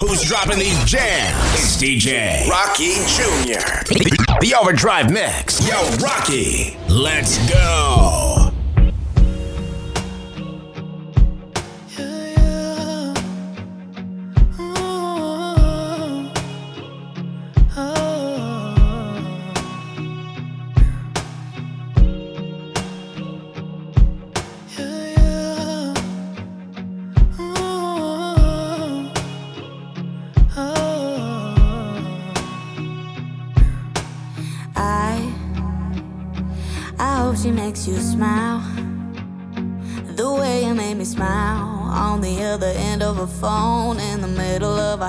Who's dropping these jams? It's DJ Rocky Jr. The Overdrive Mix. Yo, Rocky, let's go.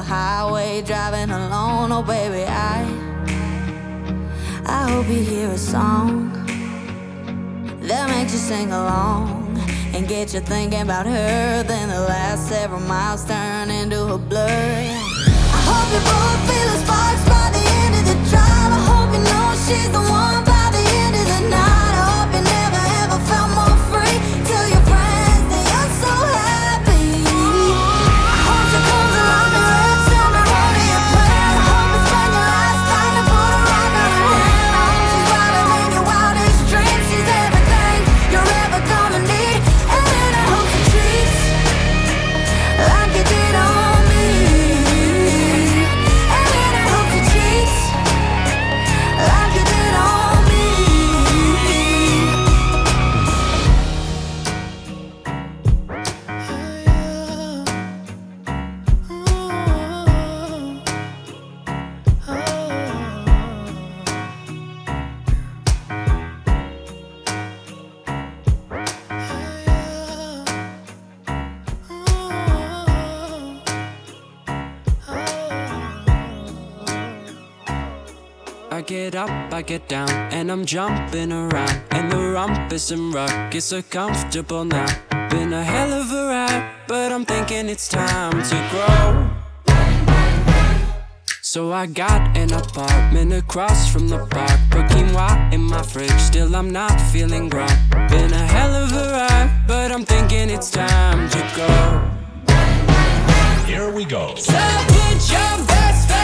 Highway driving alone. Oh, baby, I, I hope you hear a song that makes you sing along and get you thinking about her. Then the last several miles turn into a blur. I hope you both feel the sparks by the end of the drive. I hope you know she's the one get up, I get down, and I'm jumping around. And the rumpus and rug is so comfortable now. Been a hell of a ride, but I'm thinking it's time to grow. So I got an apartment across from the park. Put quinoa in my fridge, still I'm not feeling grown. Been a hell of a ride, but I'm thinking it's time to go. Here we go. So put your best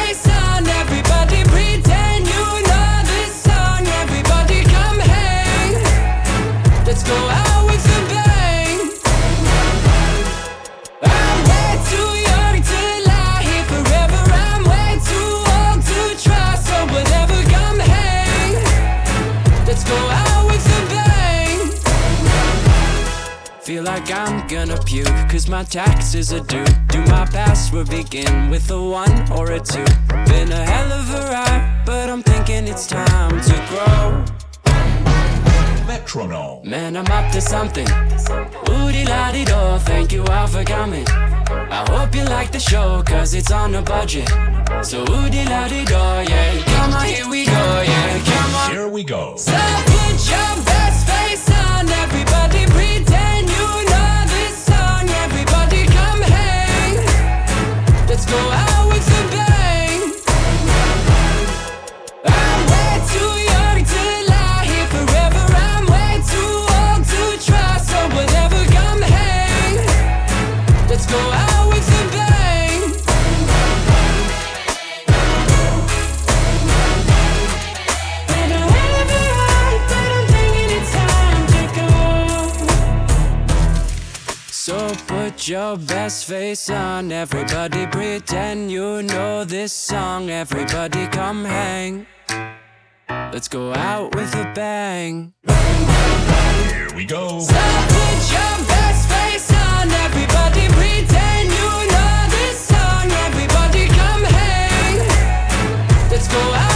Feel like I'm gonna puke, cause my taxes are due. Do my password begin with a one or a two? Been a hell of a ride, but I'm thinking it's time to grow. Metronome. Man, I'm up to something. Woody la di do, thank you all for coming. I hope you like the show, cause it's on a budget. So woody la di do, yeah. Come on, here we go, yeah. Come on. Here we go. So your best face on, everybody pretend you know this song. Everybody come hang. Let's go out with a bang. Here we go. So put your best face on, everybody pretend you know this song. Everybody come hang. Let's go out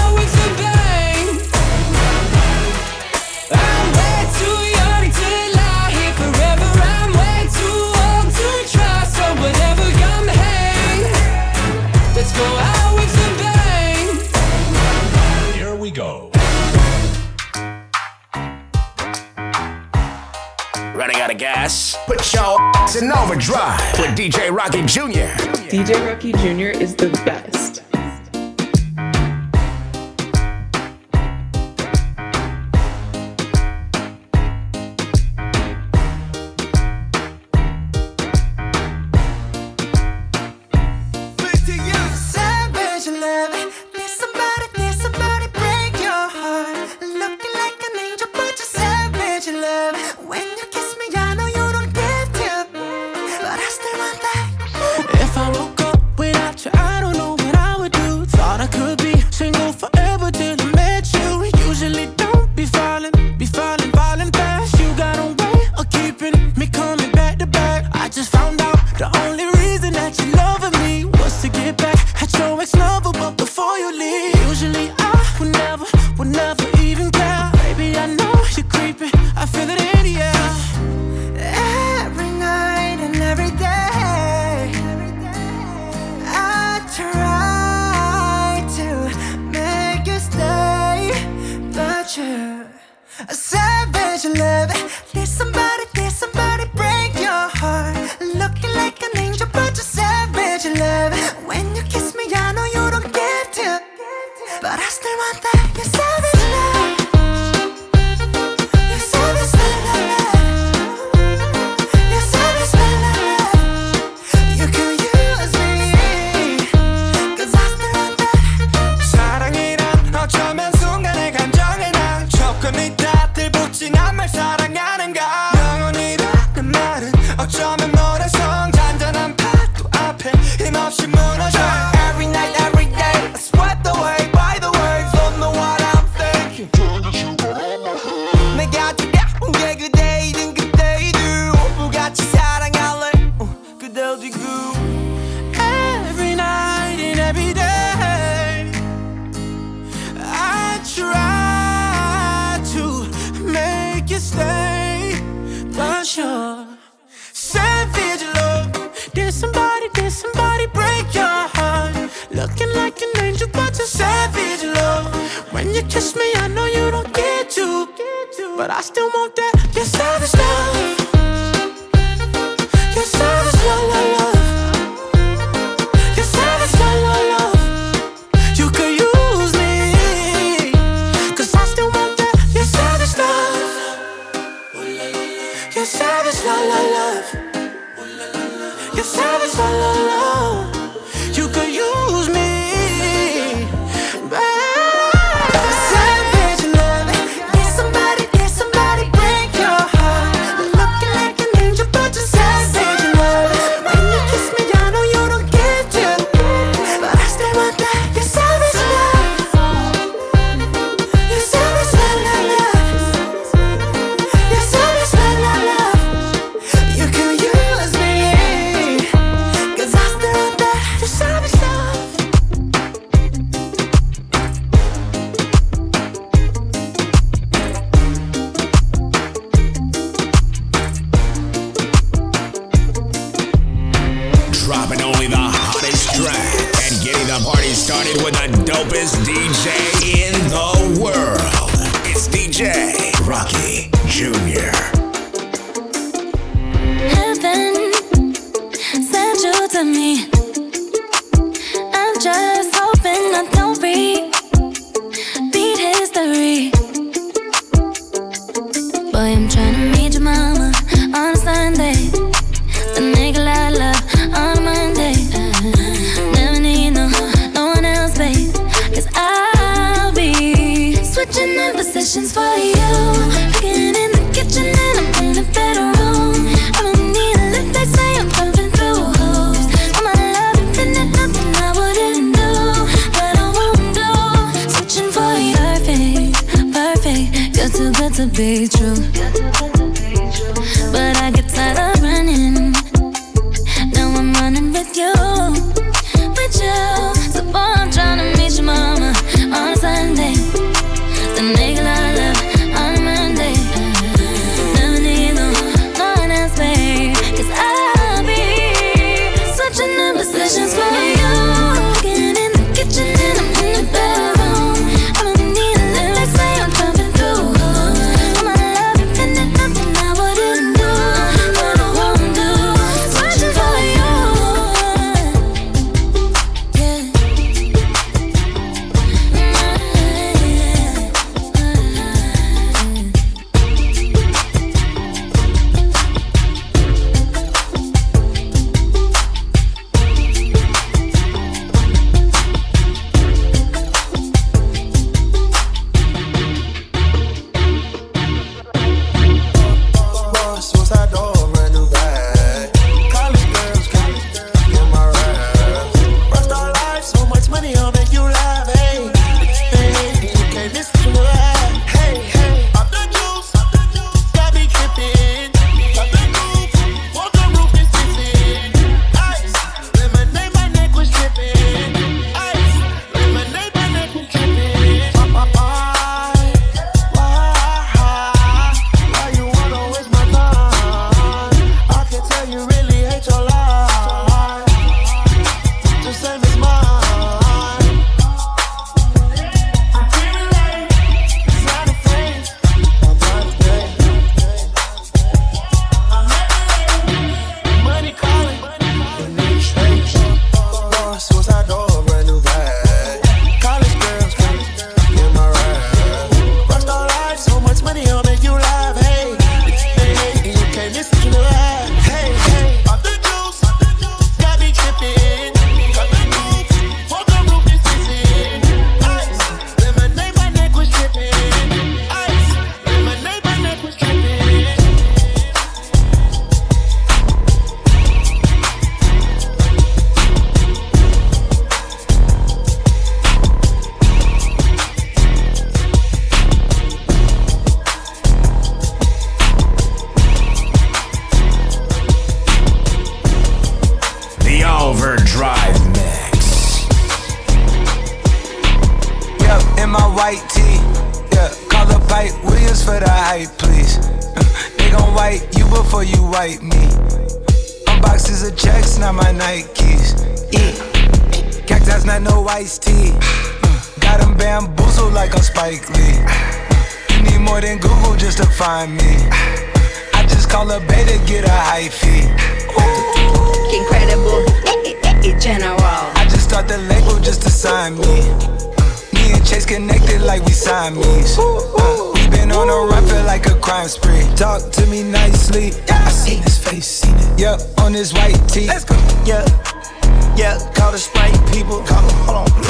DJ Rocky Jr. DJ Rocky Jr. is the best.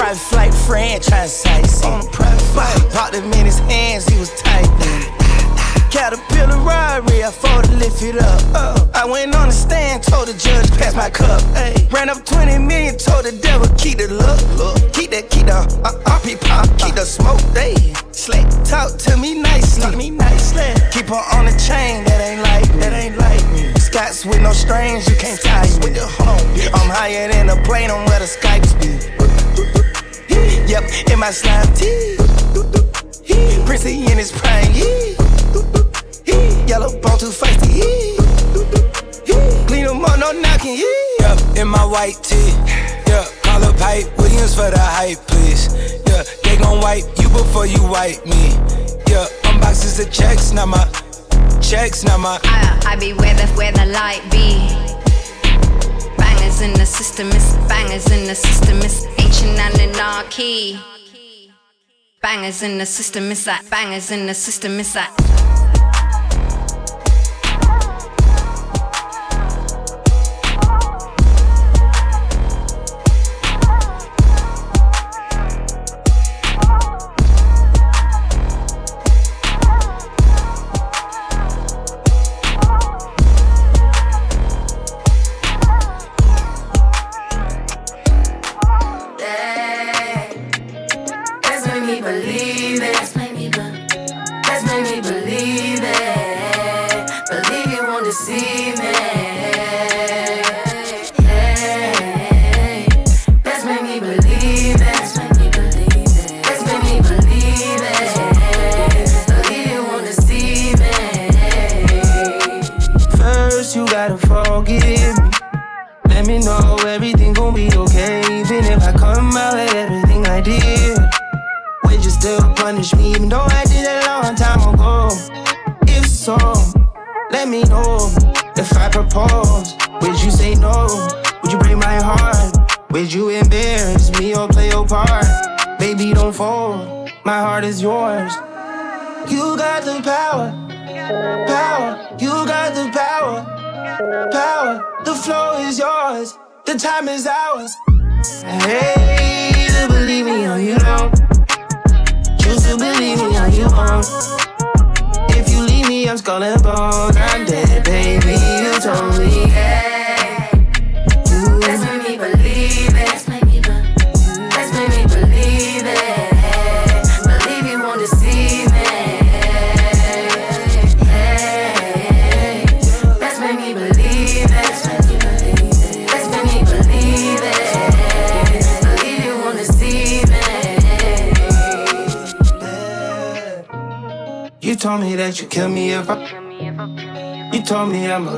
Private flight franchise sites. On a private flight. Popped him in his hands, he was typing. Caterpillar robbery, I fought to lift it up. Uh, I went on the stand, told the judge, pass my cup. Ay. Ran up 20 million, told the devil, keep the look, look. Keep that, keep the uh, RP pop, keep the smoke, they slick. Talk to me nicely, Talk me nicely. Keep her on the chain, that ain't like, that ain't like me. Scots with no strings, you can't tie me. I'm higher than a plane on where the Skypes be. Yep, in my slime tee. Prissy in his prime, Yellow bone too feisty. Clean them up, no knocking. Yeah, in my white tee. Yeah, call up Hype Williams for the hype, please. Yeah, they gon' wipe you before you wipe me. Yeah, unboxes of checks, not my checks, not my. I, I be where the where the light be. Bangers in the system, it's bangers in the system, it's ancient and anarchy. Bangers in the system, it's like bangers in the system, it's that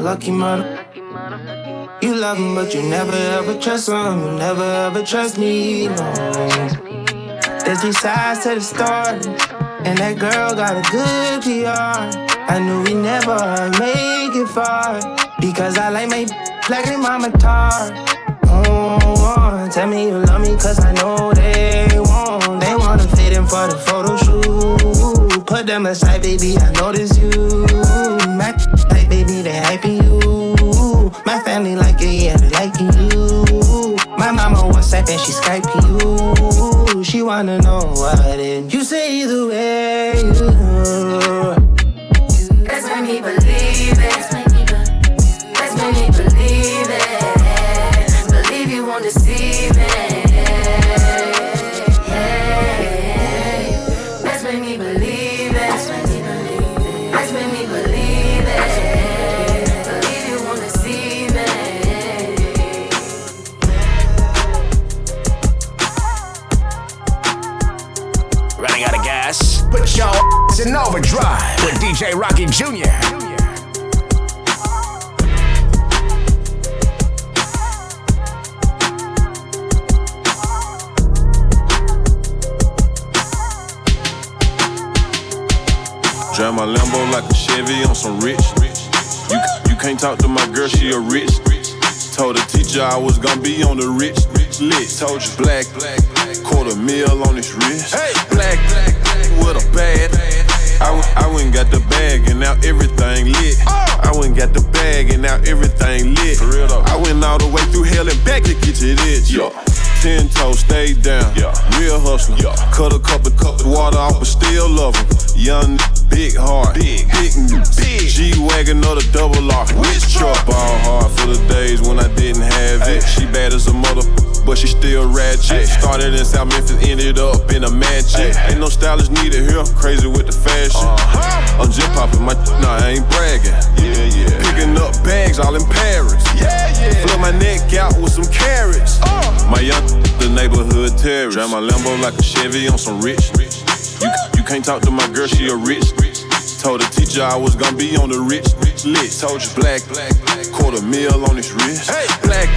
lucky mother. You love him, but you never ever trust him. You never ever trust me. No. There's three sides to the story, and that girl got a good PR. I knew we never make it far because I like my black and mama tar. Oh, tell me you love me, cause I know they won't. They wanna fit in for the photo shoot put them aside, baby. I notice you. My like, baby, they hyping you. My family like it, yeah, they liking you. My mama WhatsApp and she Skyping you. She wanna know what it. You say either way. In overdrive with DJ Rocky Jr. Drive my Lambo like a Chevy on some rich. You, you can't talk to my girl, she a rich. Told the teacher I was gonna be on the rich, lit. Told you black, quarter mil on his wrist. Hey, black, with a bad. I, w- I went got the bag and now everything lit. Oh. I went got the bag and now everything lit. For real though. I went all the way through hell and back to get to this. Yeah. Ten toes, stay down. Yeah. Real hustler. Yeah. Cut a cup of cup of water off, but still love him. Young, big heart. Big, big, big. G wagon or the double R. Which truck? Ball hard for the days when I didn't have it. She bad as a mother, but she still ratchet. Started in South Memphis, ended up in a mansion. Ain't no stylist needed here. Crazy with the fashion. Uh-huh. I'm just popping my. Nah, I ain't bragging. Yeah, yeah. Picking up bags all in Paris. Yeah, yeah. Flip my neck out with some carats. Uh. My young, the neighborhood terrorist. Drive my Lambo like a Chevy on some rich. You, you can't talk to my girl, she a rich. Told the teacher I was gonna be on the rich, lit. Told you black, quarter mil on his wrist. Black,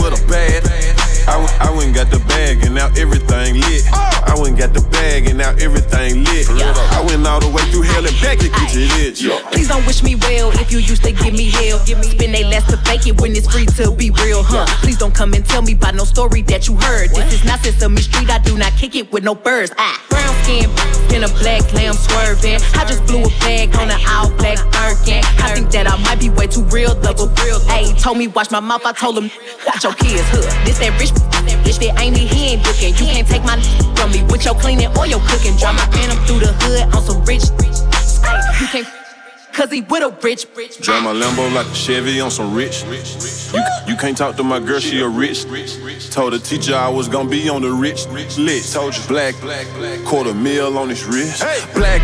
with a bad. I, w- I went and got the bag and now everything lit. I went got the bag and now everything lit. I went all the way through hell and back to get to this. Please don't wish me well if you used to give me hell. Spend they last to fake it when it's free to be real, huh? Please don't come and tell me about no story that you heard. This is not Sesame Street, I do not kick it with no birds. Ah. Brown skin in a black lamb swerving. I just blew a bag on an all black Birkin. I think that I might be way too real, double real. Hey, told me watch my mouth, I told him watch your kids, hood. This that rich bitch that ain't me, he ain't looking. You can't take my from me with your cleaning or your cooking. Drive my phantom through the hood on some rich. Ay, You can't. Cause he with a rich, rich. Drive my Lambo like a Chevy on some rich. You, you can't talk to my girl, she a rich. Told the teacher I was gonna be on the rich lit. Told you black, quarter mil on his wrist. Black,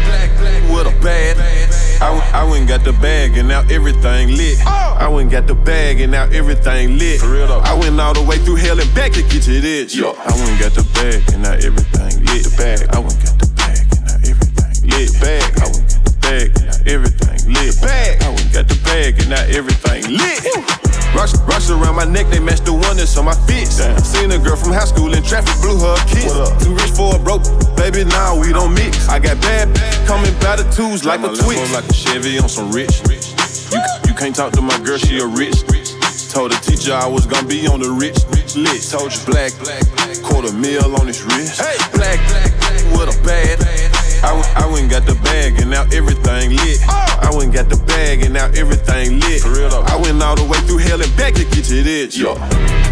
with a bad. I, I went got the bag and now everything lit. Oh. I went got the bag and now everything lit. For real though. I went all the way through hell and back to get to this. I went got the bag and now everything lit. The bag. I went got the bag and now everything lit. The Bag. I went and got the bag and now everything lit. Bag. I went got the bag and now everything lit. Rocks, rocks around my neck, they match the one that's on my fist. Seen a girl from high school in traffic, blew her a kiss. Too rich for a broke, baby, now we don't mix. I got bad coming by the twos like a twitch. like a Chevy on some rich. You, you can't talk to my girl, she a rich. Told the teacher I was gonna be on the rich lit. Told you black, quarter mil on his wrist. Hey, black, black, black, with a bad. I, w- I went got the bag and now everything lit. I went got the bag and now everything lit. I went all the way through hell and back to get to this. Why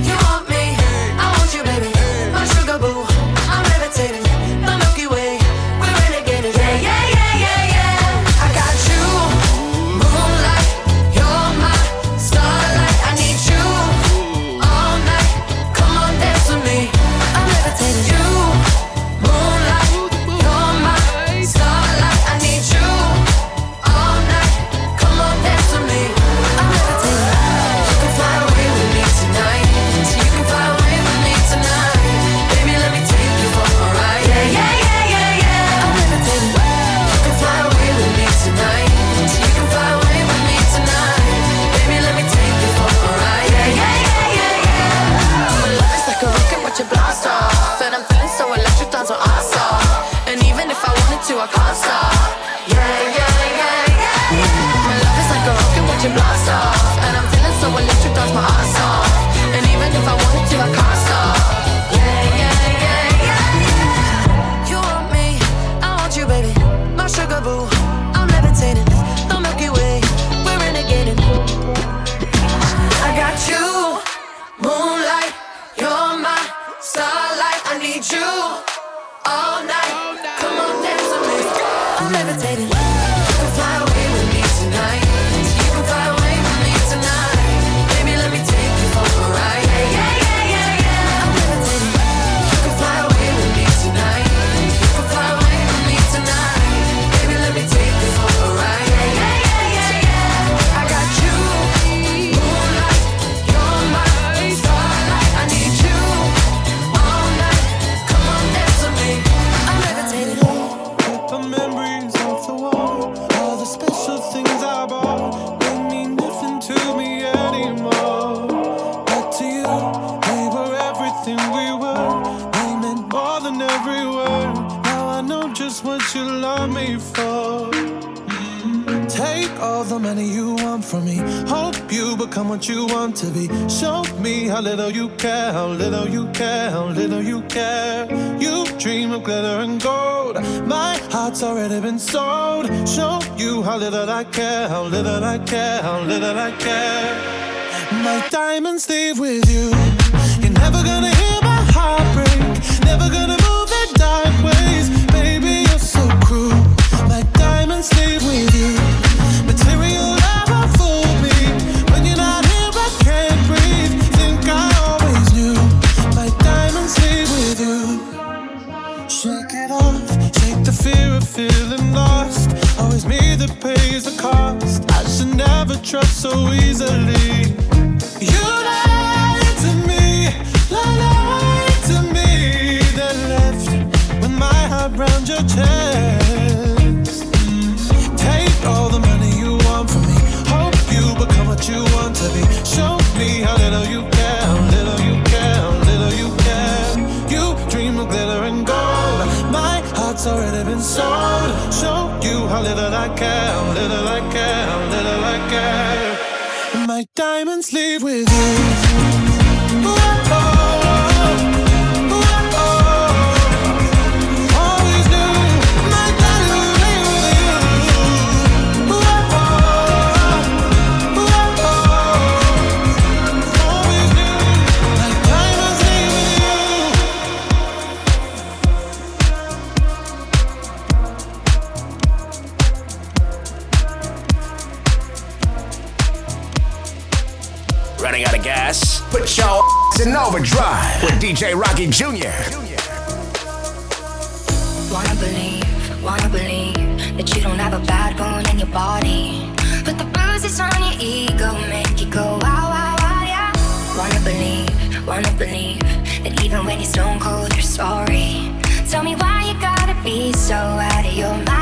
how little you care, how little you care, how little you care. You dream of glitter and gold. My heart's already been sold. Show you how little I care, how little I care, how little I care. My diamonds leave with you. You're never gonna hear my heartbreak. Never gonna. trust so easily. You lied to me, lied to me, then left with my heart round your chest. Take all the money you want from me. Hope you become what you want to be. Show me how little you care, how little you care, how little you care. You dream of glitter and gold. My heart's already been sold. Show you how little I care, how little I care like diamonds leave with you. It's an overdrive with DJ Rocky Jr. Wanna believe, wanna believe that you don't have a bad bone in your body. The bruises on your ego make it go wow, wow, wow, yeah. Wanna believe, wanna believe that even when you're stone cold, you're sorry. Tell me why you gotta be so out of your mind.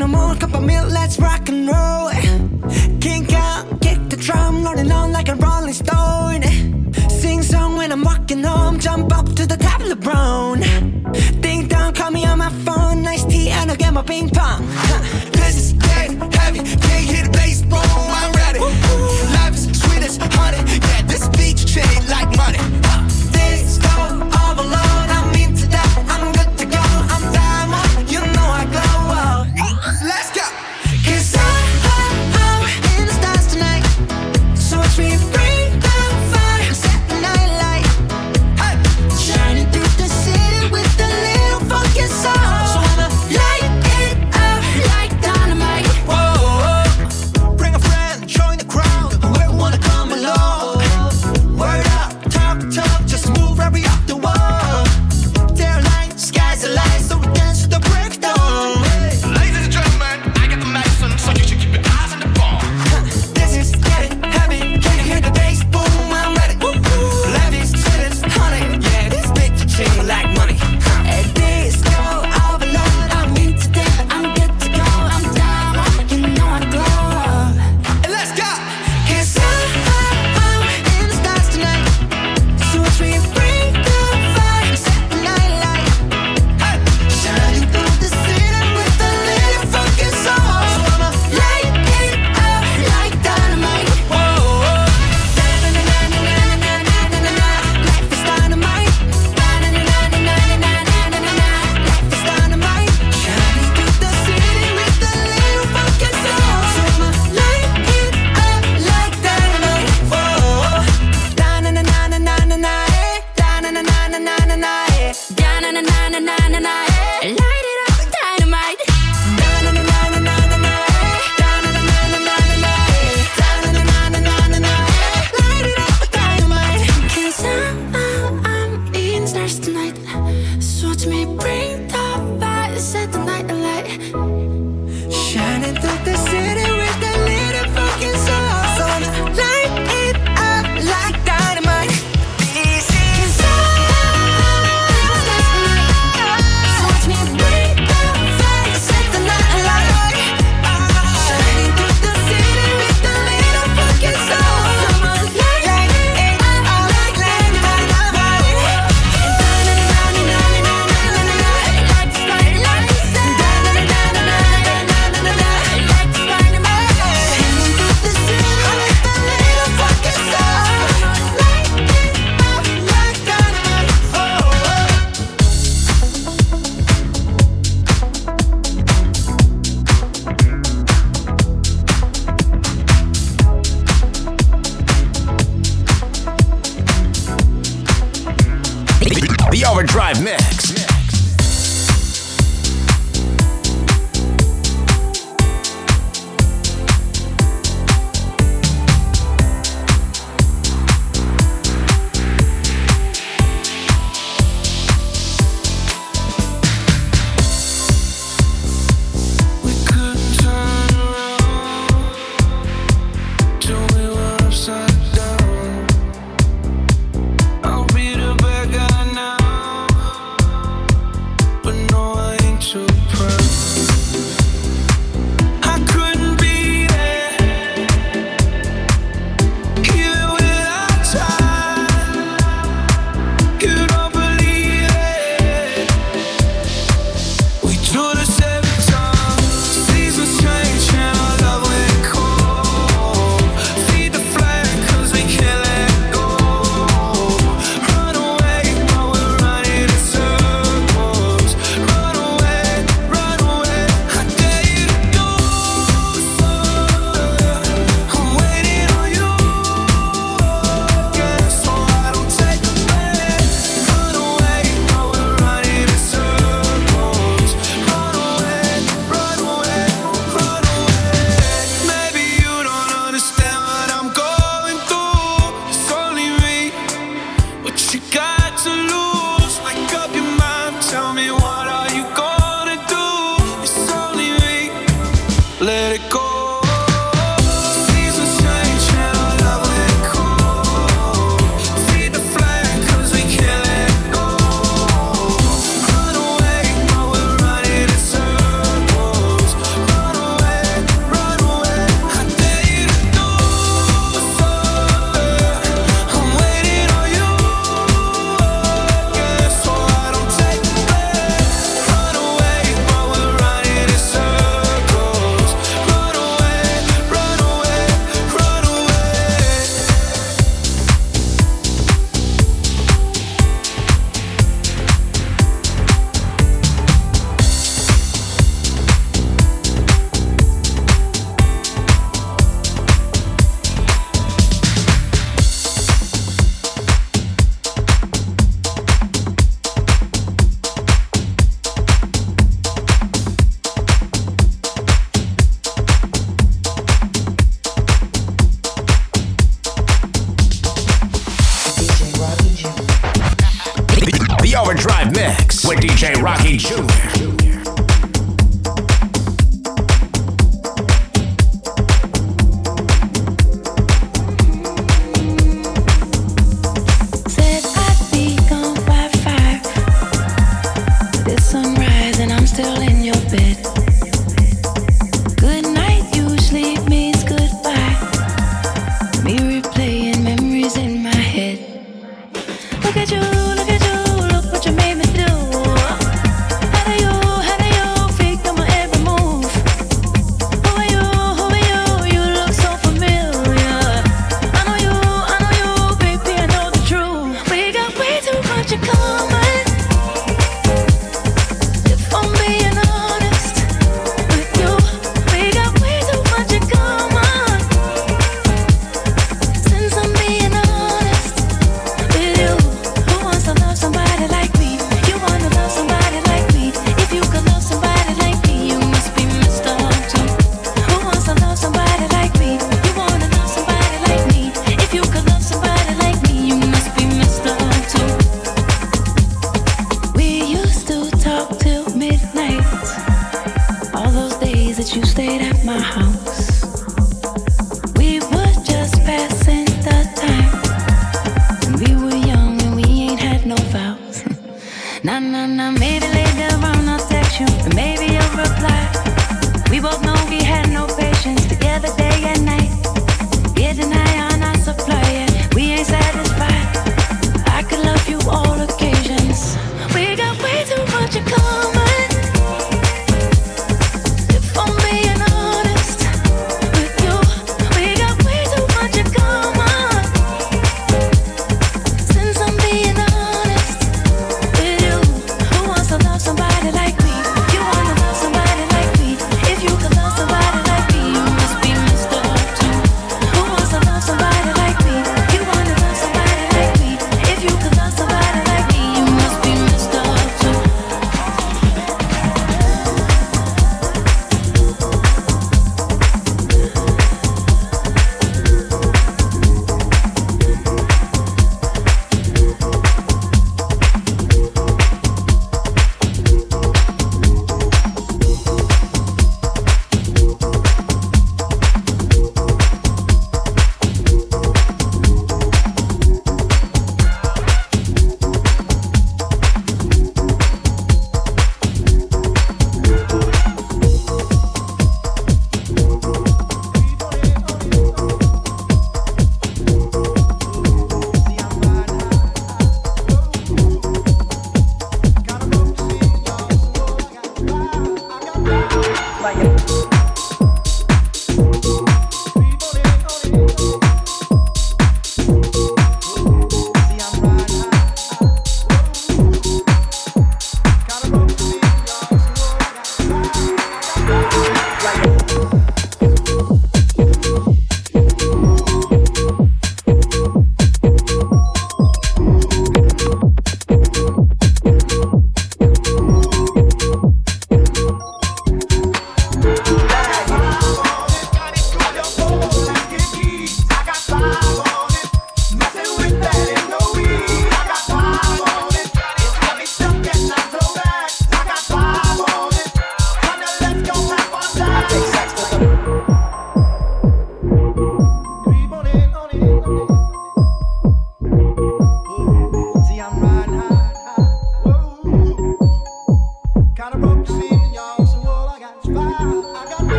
No more cup of milk, let's rock and roll. Kink out, kick the drum, rolling on like a rolling stone. Sing song when I'm walking home, jump up to the top of the brown. Ding dong, call me on my phone, nice tea, and I'll get my ping pong. Huh.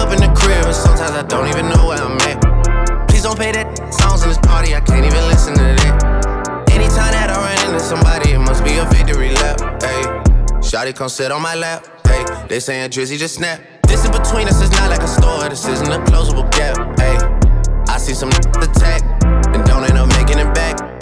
Up in the crib, and sometimes I don't even know where I'm at. Please don't pay that songs in this party, I can't even listen to that. Anytime that I run into somebody, it must be a victory lap. Hey, Shotty come sit on my lap. Hey, they saying Drizzy just snap. This in between us is not like a store, this isn't a closable gap. Hey, I see some attack and don't end up making it back.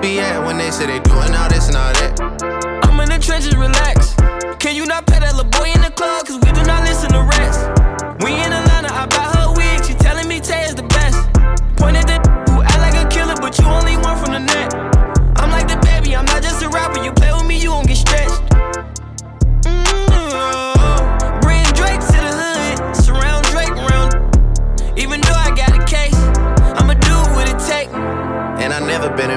be at when they say they doing all this and all that? I'm in the trenches, relax. Can you not pet that little boy in the club? Cause we do not listen to rest. We in Atlanta,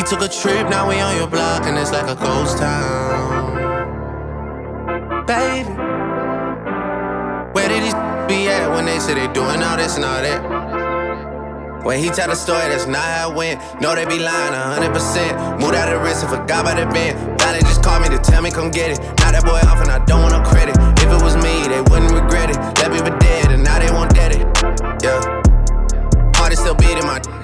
We took a trip, now we on your block, and it's like a ghost town. Baby, where did these be at when they said they doing all this and all that? When he tell the story, that's not how it went. No, they be lying 100%. Moved out of risk and forgot about it. bend. Now they just call me to tell me come get it. Now that boy off and I don't want no credit. If it was me, they wouldn't regret it. Let me be dead and now they want it. Yeah. Heart is still beating my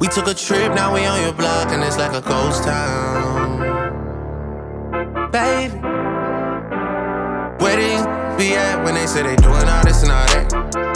We took a trip, now we on your block, and it's like a ghost town. Baby, where do you be at when they say they doing all this and all that?